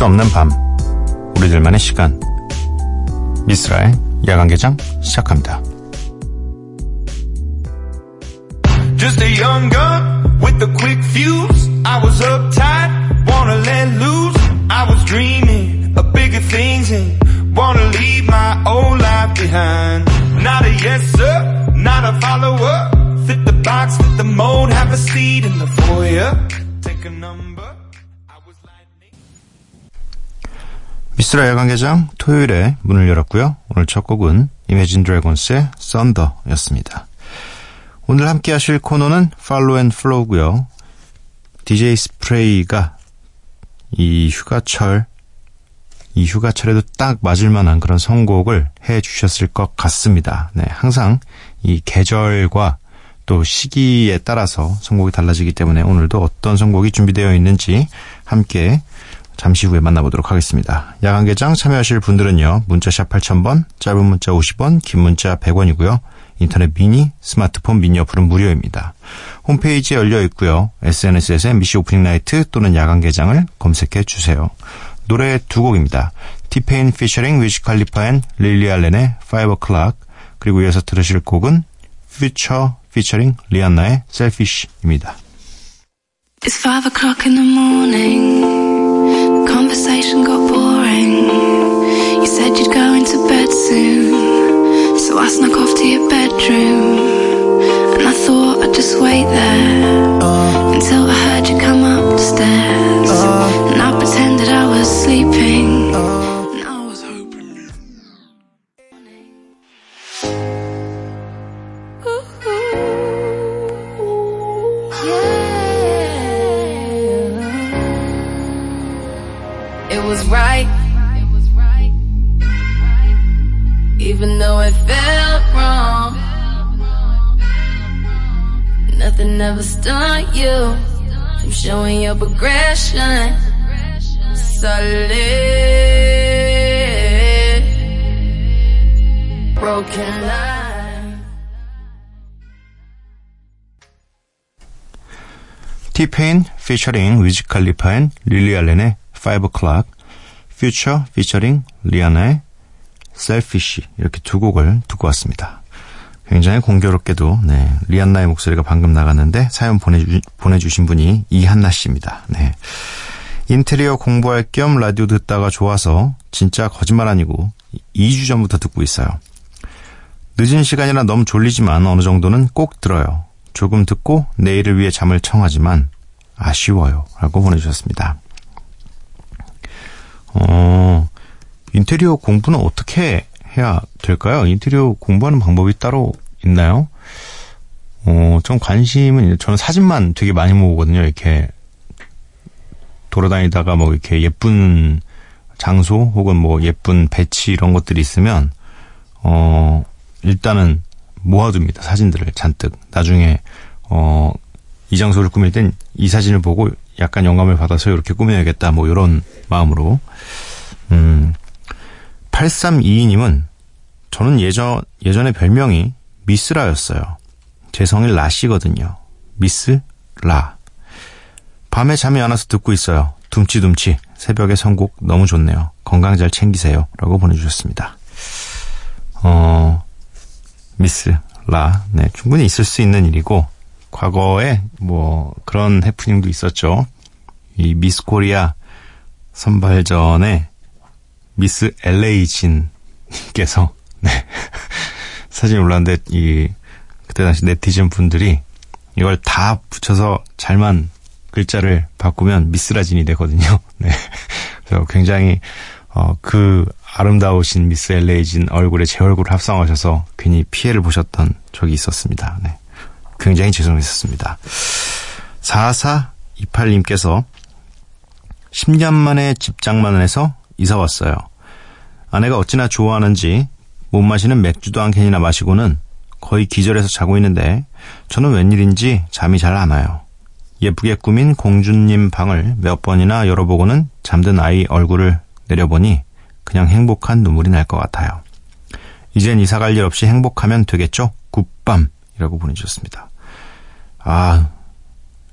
수 없는 밤 우리들만의 시간 미스라의 야간 개장 시작합니다. Just a young gun with a quick fuse. I was uptight, wanna let loose. I was dreaming of bigger things and wanna leave my old life behind. Not a yes sir, not a follower. Fit the box, fit the mold, have a seat in the foyer. Take a number. 미쓰라 야간 개장 토요일에 문을 열었고요. 오늘 첫 곡은 Imagine Dragons의 Thunder였습니다. 오늘 함께 하실 코너는 Follow and Flow고요. DJ 스프레이가 이 휴가철 이 휴가철에도 딱 맞을 만한 그런 선곡을 해 주셨을 것 같습니다. 네, 항상 이 계절과 또 시기에 따라서 선곡이 달라지기 때문에 오늘도 어떤 선곡이 준비되어 있는지 함께 잠시 후에 만나보도록 하겠습니다. 야간 개장 참여하실 분들은요. 문자샵 8000번, 짧은 문자 50원, 긴 문자 100원이고요. 인터넷 미니, 스마트폰 미니 어플은 무료입니다. 홈페이지에 열려 있고요. SNS에서 MBC Opening Night 또는 야간 개장을 검색해 주세요. 노래 두 곡입니다. 티페인 피처링 위즈 칼리파 앤 릴리 알렌의 5 o'clock 그리고 이어서 들으실 곡은 퓨처 피처링 리안나의 Selfish입니다. It's 5 o'clock in the morning though it felt wrong. Nothing ever stopped you from showing your progression. Solid. Broken line. 티페인 피처링 위즈 칼리파 앤 릴리 알렌의 5 o'clock, Future featuring 리아나의 Selfish 이렇게 두 곡을 듣고 왔습니다. 굉장히 공교롭게도 네, 리안나의 목소리가 방금 나갔는데 사연 보내주, 보내주신 분이 이한나 씨입니다. 네. 인테리어 공부할 겸 라디오 듣다가 좋아서 진짜 거짓말 아니고 2주 전부터 듣고 있어요. 늦은 시간이라 너무 졸리지만 어느 정도는 꼭 들어요. 조금 듣고 내일을 위해 잠을 청하지만 아쉬워요. 라고 보내주셨습니다. 어, 인테리어 공부는 어떻게 해야 될까요? 인테리어 공부하는 방법이 따로 있나요? 어, 좀 관심은, 저는 사진만 되게 많이 모으거든요. 이렇게 돌아다니다가 뭐 이렇게 예쁜 장소 혹은 뭐 예쁜 배치 이런 것들이 있으면, 어, 일단은 모아둡니다. 사진들을 잔뜩. 나중에, 어, 이 장소를 꾸밀 땐 이 사진을 보고 약간 영감을 받아서 이렇게 꾸며야겠다. 뭐 이런 마음으로. 음, 8322님은 저는 예전, 예전에 별명이 미스라였어요. 제 성이 라씨거든요. 미스 라. 밤에 잠이 안 와서 듣고 있어요. 둠치둠치. 새벽에 선곡 너무 좋네요. 건강 잘 챙기세요. 라고 보내주셨습니다. 어, 미스 라. 네, 충분히 있을 수 있는 일이고, 과거에 뭐 그런 해프닝도 있었죠. 이 미스 코리아 선발전에 미스 LA 진께서 네. 사진 올랐는데 이 그때 당시 네티즌 분들이 이걸 다 붙여서 잘만 글자를 바꾸면 미스라진이 되거든요. 네. 그래서 굉장히 어, 그 아름다우신 미스 엘레이진 얼굴에 제 얼굴을 합성하셔서 괜히 피해를 보셨던 적이 있었습니다. 네. 굉장히 죄송했었습니다. 4428님께서 10년 만에 집장만을 해서 이사 왔어요. 아내가 어찌나 좋아하는지 못 마시는 맥주도 한 캔이나 마시고는 거의 기절해서 자고 있는데 저는 웬일인지 잠이 잘 안 와요. 예쁘게 꾸민 공주님 방을 몇 번이나 열어보고는 잠든 아이 얼굴을 내려보니 그냥 행복한 눈물이 날 것 같아요. 이젠 이사 갈 일 없이 행복하면 되겠죠? 굿밤 이라고 보내주셨습니다. 아,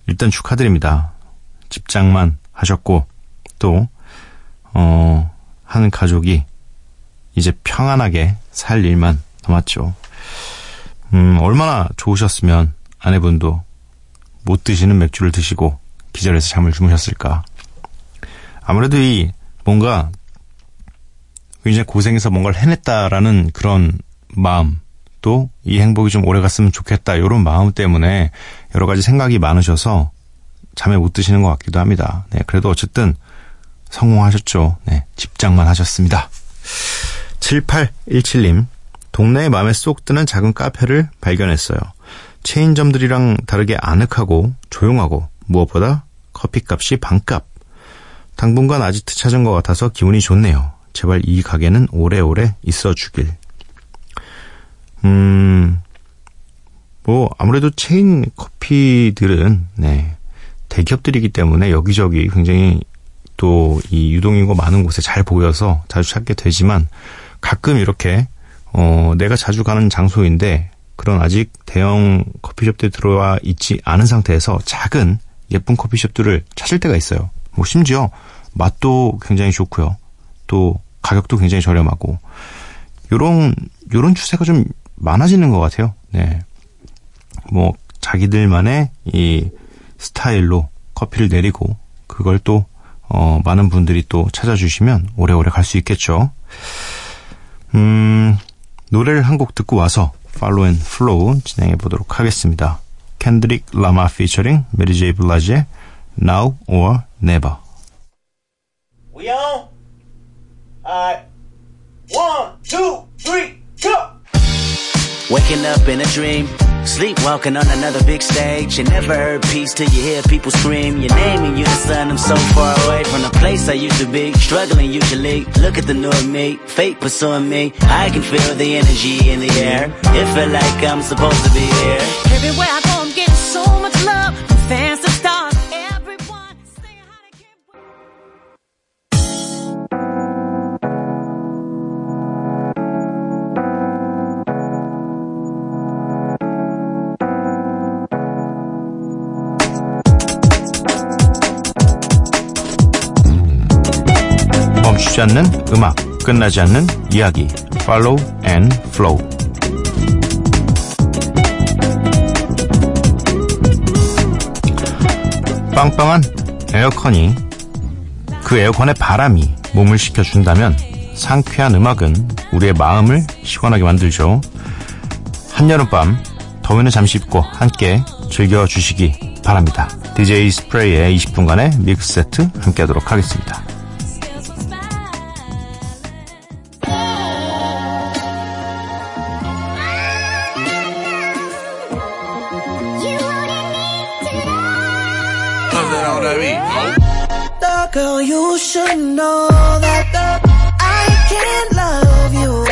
일단 축하드립니다. 집장만 하셨고, 또, 어, 한 가족이 이제 평안하게 살 일만 남았죠. 음, 얼마나 좋으셨으면 아내분도 못 드시는 맥주를 드시고 기절해서 잠을 주무셨을까. 아무래도 이 뭔가 굉장히 고생해서 뭔가를 해냈다라는 그런 마음 또 이 행복이 좀 오래 갔으면 좋겠다 이런 마음 때문에 여러 가지 생각이 많으셔서 잠에 못 드시는 것 같기도 합니다. 네, 그래도 어쨌든 성공하셨죠. 네, 집장만 하셨습니다. 7817님, 동네에 마음에 쏙 드는 작은 카페를 발견했어요. 체인점들이랑 다르게 아늑하고 조용하고 무엇보다 커피값이 반값. 당분간 아지트 찾은 것 같아서 기분이 좋네요. 제발 이 가게는 오래오래 있어 주길. 음, 뭐, 아무래도 체인 커피들은, 네, 대기업들이기 때문에 여기저기 굉장히 또 이 유동인구 많은 곳에 잘 보여서 자주 찾게 되지만 가끔 이렇게, 어, 내가 자주 가는 장소인데 그런 아직 대형 커피숍들에 들어와 있지 않은 상태에서 작은 예쁜 커피숍들을 찾을 때가 있어요. 뭐 심지어 맛도 굉장히 좋고요. 또 가격도 굉장히 저렴하고 요런 요런 추세가 좀 많아지는 것 같아요. 네. 뭐 자기들만의 이 스타일로 커피를 내리고 그걸 또 어, 많은 분들이 또 찾아주시면 오래오래 갈 수 있겠죠. 음, 노래를 한 곡 듣고 와서 Follow and Flow 진행해 보도록 하겠습니다. Kendrick Lamar featuring Mary J. Blige의 Now or Never. We on? Alright. One, two, three, go! Waking up in a dream, sleepwalking on another big stage. You never heard peace till you hear people scream your name and you the sun. I'm so far away from the place I used to be, struggling usually. Look at the new me, fate pursuing me. I can feel the energy in the air. It feel like I'm supposed to be here. Everywhere I go, I'm getting so much love fans to stars. 멈추지 않는 음악, 끝나지 않는 이야기. Follow and Flow. 빵빵한 에어컨이 그 에어컨의 바람이 몸을 식혀준다면 상쾌한 음악은 우리의 마음을 시원하게 만들죠. 한여름밤 더위는 잠시 입고 함께 즐겨주시기 바랍니다. DJ 스프레이의 20분간의 믹스 세트 함께 하도록 하겠습니다. The girl, you should know that I can love you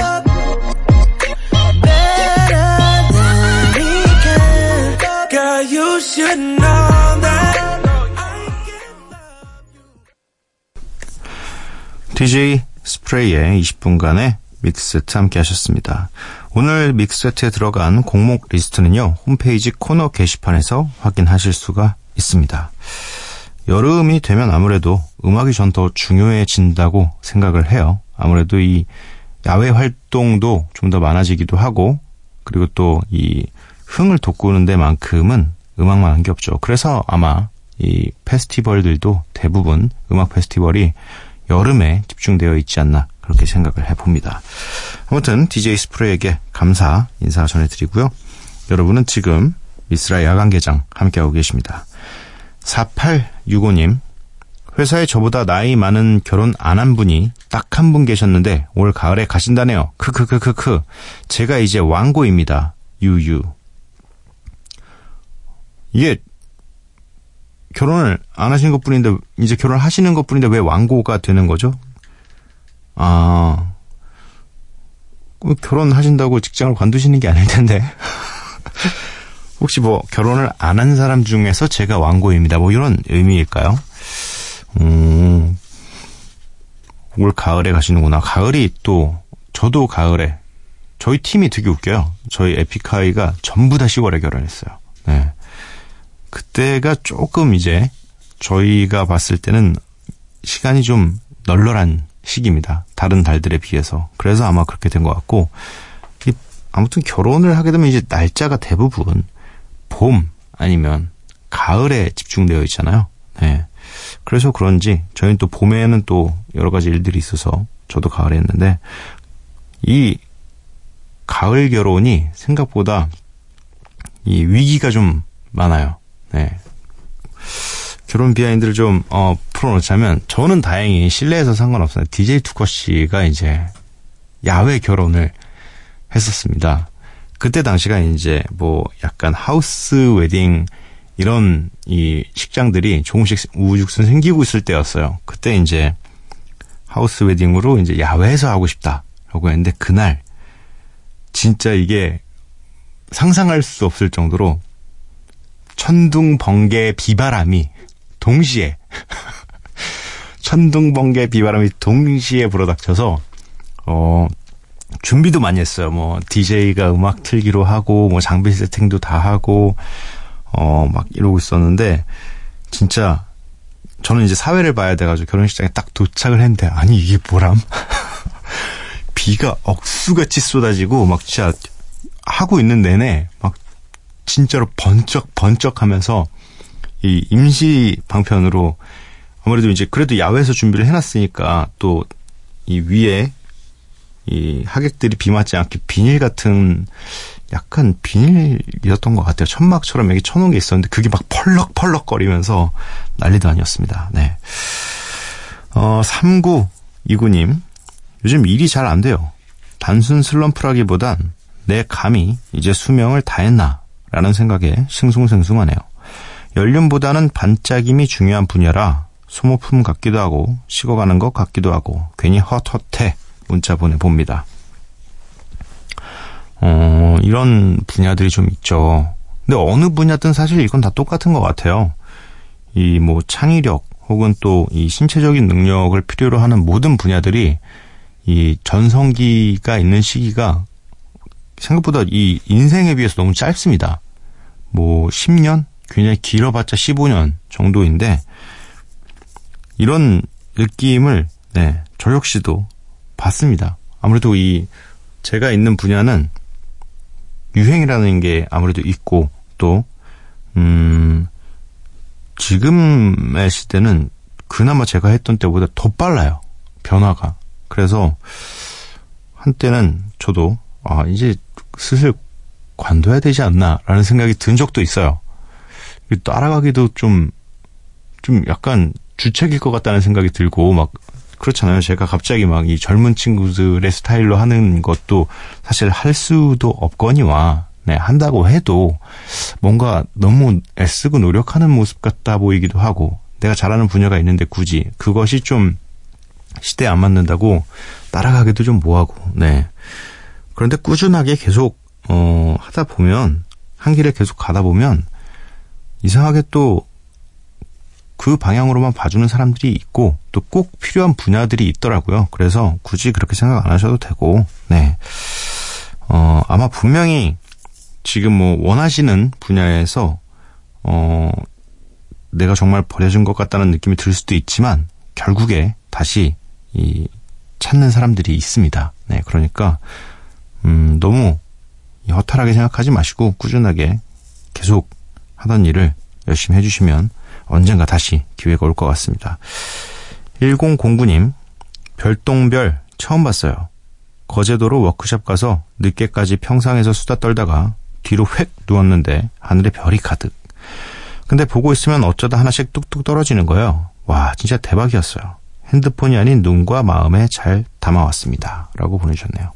better than he can. Girl, you should know that I can love DJ 스프레이의 20분간의 믹스세트 함께 하셨습니다. 오늘 믹스세트에 들어간 곡목 리스트는요, 홈페이지 코너 게시판에서 확인하실 수가 있습니다. 여름이 되면 아무래도 음악이 전 더 중요해진다고 생각을 해요. 아무래도 이 야외 활동도 좀 더 많아지기도 하고, 그리고 또 이 흥을 돋구는 데만큼은 음악만 한 게 없죠. 그래서 아마 이 페스티벌들도 대부분 음악 페스티벌이 여름에 집중되어 있지 않나 그렇게 생각을 해봅니다. 아무튼 DJ 스프레이에게 감사 인사 전해드리고요. 여러분은 지금 미스라 야간 개장 함께하고 계십니다. 4865님 회사에 저보다 나이 많은 결혼 안 한 분이 딱 한 분 계셨는데 올 가을에 가신다네요. 크크크크크 제가 이제 왕고입니다. 유유 이게 결혼을 안 하신 것 뿐인데, 이제 결혼 하시는 것 뿐인데 왜 왕고가 되는 거죠? 아, 그 결혼하신다고 직장을 관두시는 게 아닐 텐데. 혹시 뭐, 결혼을 안 한 사람 중에서 제가 왕고입니다. 뭐 이런 의미일까요? 음, 올 가을에 가시는구나. 가을이 또, 저도 가을에, 저희 팀이 되게 웃겨요. 저희 에픽하이가 전부 다 10월에 결혼했어요. 네. 그때가 조금 이제 저희가 봤을 때는 시간이 좀 널널한 시기입니다. 다른 달들에 비해서. 그래서 아마 그렇게 된 것 같고, 이 아무튼 결혼을 하게 되면 이제 날짜가 대부분 봄 아니면 가을에 집중되어 있잖아요. 네. 그래서 그런지 저희는 또 봄에는 또 여러 가지 일들이 있어서 저도 가을에 했는데 이 가을 결혼이 생각보다 이 위기가 좀 많아요. 네. 결혼 비하인드를 좀, 어, 풀어놓자면, 저는 다행히 실내에서 상관없어요. DJ 투컷 씨가 이제 야외 결혼을 했었습니다. 그때 당시가 이제 뭐 약간 하우스 웨딩 이런 이 식장들이 조금씩 우후죽순 생기고 있을 때였어요. 그때 이제 하우스 웨딩으로 이제 야외에서 하고 싶다라고 했는데 그날 진짜 이게 상상할 수 없을 정도로 천둥 번개 비바람이 동시에 천둥 번개 비바람이 동시에 불어닥쳐서 어 준비도 많이 했어요. 뭐 DJ가 음악 틀기로 하고 뭐 장비 세팅도 다 하고 어 막 이러고 있었는데 진짜 저는 이제 사회를 봐야 돼가지고 결혼식장에 딱 도착을 했는데 아니 이게 뭐람? 비가 억수같이 쏟아지고 막 진짜 하고 있는 내내 막 진짜로 번쩍 번쩍하면서 이 임시 방편으로 아무래도 이제 그래도 야외에서 준비를 해놨으니까 또 이 위에 이 하객들이 비 맞지 않게 비닐 같은 약간 비닐이었던 것 같아요. 천막처럼 여기 쳐놓은 게 있었는데 그게 막 펄럭펄럭거리면서 난리도 아니었습니다. 네. 어, 3929님. 요즘 일이 잘 안 돼요. 단순 슬럼프라기보단 내 감이 이제 수명을 다했나 라는 생각에 싱숭생숭하네요. 연륜보다는 반짝임이 중요한 분야라 소모품 같기도 하고 식어가는 것 같기도 하고 괜히 헛헛해 문자 보내봅니다. 어, 이런 분야들이 좀 있죠. 근데 어느 분야든 사실 이건 다 똑같은 것 같아요. 이 뭐 창의력 혹은 또 이 신체적인 능력을 필요로 하는 모든 분야들이 이 전성기가 있는 시기가 생각보다 이 인생에 비해서 너무 짧습니다. 뭐 10년? 굉장히 길어봤자 15년 정도인데 이런 느낌을 네, 저 역시도 봤습니다. 아무래도 이 제가 있는 분야는 유행이라는 게 아무래도 있고 또 음, 지금의 시대는 그나마 제가 했던 때보다 더 빨라요. 변화가. 그래서 한때는 저도 아, 이제 슬슬 관둬야 되지 않나라는 생각이 든 적도 있어요. 따라가기도 좀, 좀 약간 주책일 것 같다는 생각이 들고 막 그렇잖아요. 제가 갑자기 막 이 젊은 친구들의 스타일로 하는 것도 사실 할 수도 없거니와 네, 한다고 해도 뭔가 너무 애쓰고 노력하는 모습 같다 보이기도 하고 내가 잘하는 분야가 있는데 굳이 그것이 좀 시대에 안 맞는다고 따라가기도 좀 뭐하고 네. 그런데 꾸준하게 계속 어 하다 보면 한 길에 계속 가다 보면 이상하게 또 그 방향으로만 봐주는 사람들이 있고 또 꼭 필요한 분야들이 있더라고요. 그래서 굳이 그렇게 생각 안 하셔도 되고, 네. 어, 아마 분명히 지금 뭐 원하시는 분야에서, 어, 내가 정말 버려진 것 같다는 느낌이 들 수도 있지만, 결국에 다시 이 찾는 사람들이 있습니다. 네. 그러니까, 음, 너무 허탈하게 생각하지 마시고 꾸준하게 계속 하던 일을 열심히 해주시면 언젠가 다시 기회가 올 것 같습니다. 1009님, 별똥별 처음 봤어요. 거제도로 워크숍 가서 늦게까지 평상에서 수다 떨다가 뒤로 획 누웠는데 하늘에 별이 가득. 근데 보고 있으면 어쩌다 하나씩 뚝뚝 떨어지는 거예요. 와, 진짜 대박이었어요. 핸드폰이 아닌 눈과 마음에 잘 담아왔습니다. 라고 보내주셨네요.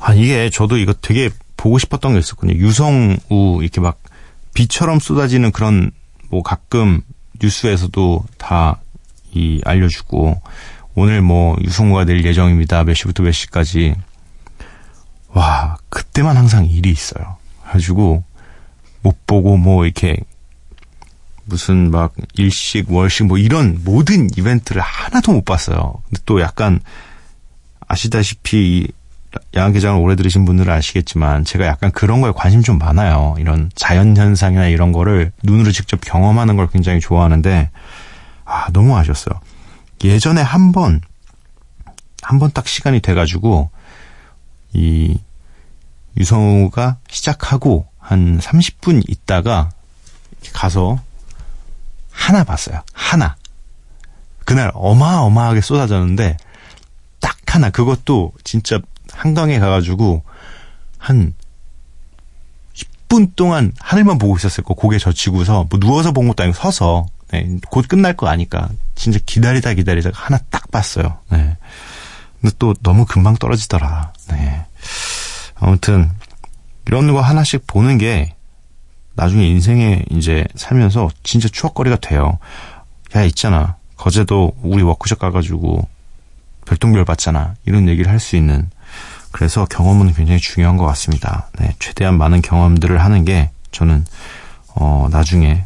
아, 이게 저도 이거 되게 보고 싶었던 게 있었거든요. 유성우 이렇게 막 비처럼 쏟아지는 그런 뭐 가끔 뉴스에서도 다 이 알려주고 오늘 뭐 유성우가 될 예정입니다. 몇 시부터 몇 시까지 와 그때만 항상 일이 있어요. 가지고 못 보고 뭐 이렇게 무슨 막 일식 월식 뭐 이런 모든 이벤트를 하나도 못 봤어요. 근데 또 약간 아시다시피 야간개장을 오래 들으신 분들은 아시겠지만 제가 약간 그런 거에 관심 좀 많아요. 이런 자연현상이나 이런 거를 눈으로 직접 경험하는 걸 굉장히 좋아하는데 아 너무 아쉬웠어요. 예전에 한 번, 한 번 딱 시간이 돼가지고, 이, 유성우가 시작하고 한 30분 있다가 가서 하나 봤어요. 하나. 그날 어마어마하게 쏟아졌는데, 딱 하나. 그것도 진짜 한강에 가가지고 한 10분 동안 하늘만 보고 있었을 거 고개 젖히고서 뭐 누워서 본 것도 아니고 서서 네, 곧 끝날 거 아니까 진짜 기다리다 기다리다 하나 딱 봤어요. 네. 근데 또 너무 금방 떨어지더라. 네. 아무튼 이런 거 하나씩 보는 게 나중에 인생에 이제 살면서 진짜 추억거리가 돼요. 야 있잖아. 거제도 우리 워크숍 가가지고 별똥별 봤잖아. 이런 얘기를 할 수 있는 그래서 경험은 굉장히 중요한 것 같습니다. 네, 최대한 많은 경험들을 하는 게 저는 어, 나중에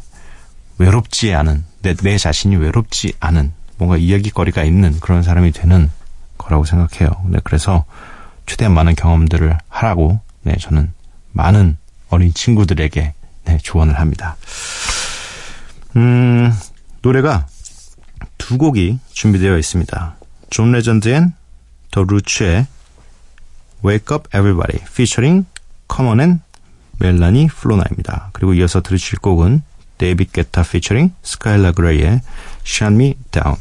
외롭지 않은 내, 내 자신이 외롭지 않은 뭔가 이야기거리가 있는 그런 사람이 되는 거라고 생각해요. 네, 그래서 최대한 많은 경험들을 하라고 네, 저는 많은 어린 친구들에게 네, 조언을 합니다. 음, 노래가 두 곡이 준비되어 있습니다. John Legend and The Roots의 Wake Up Everybody featuring Common and Melanie Fiona입니다. 그리고 이어서 들으실 곡은 데이빗 게타 featuring 스카일라 그레이의 Shut Me Down.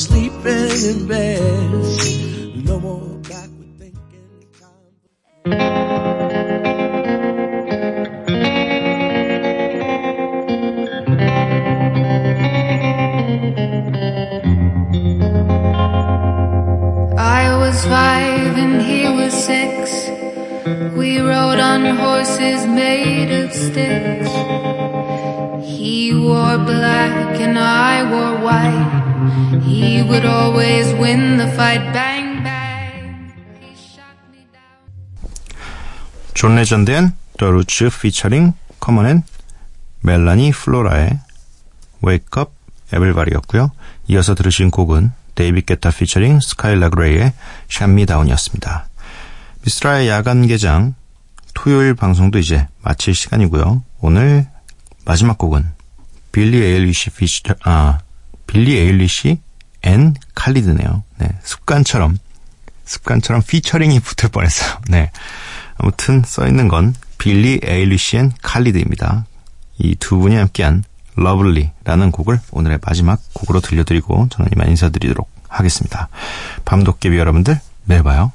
Sleeping in bed. No more backward thinking. I was five and he was six. We rode on horses made of sticks. He wore black and I wore white. He would always win the fight. Bang, bang. He shot me down. John Legend and The Roots featuring Common and Melanie Fiona의 Wake Up Everybody였고요. 이어서 들으신 곡은 David Guetta featuring Skylar Grey의 Me Down이었습니다. 미쓰라의 야간 개장 토요일 방송도 이제 마칠 시간이고요. 오늘 마지막 곡은 빌리 에일리시 피처 아 빌리 에일리시 앤 칼리드네요. 네, 습관처럼 습관처럼 featuring이 붙을 뻔했어요. 네. 아무튼 써 있는 건 빌리 에일리시 앤 칼리드입니다. 이 두 분이 함께한 lovely라는 곡을 오늘의 마지막 곡으로 들려드리고 저는 이만 인사드리도록 하겠습니다. 밤도깨비 여러분들 매일 봐요.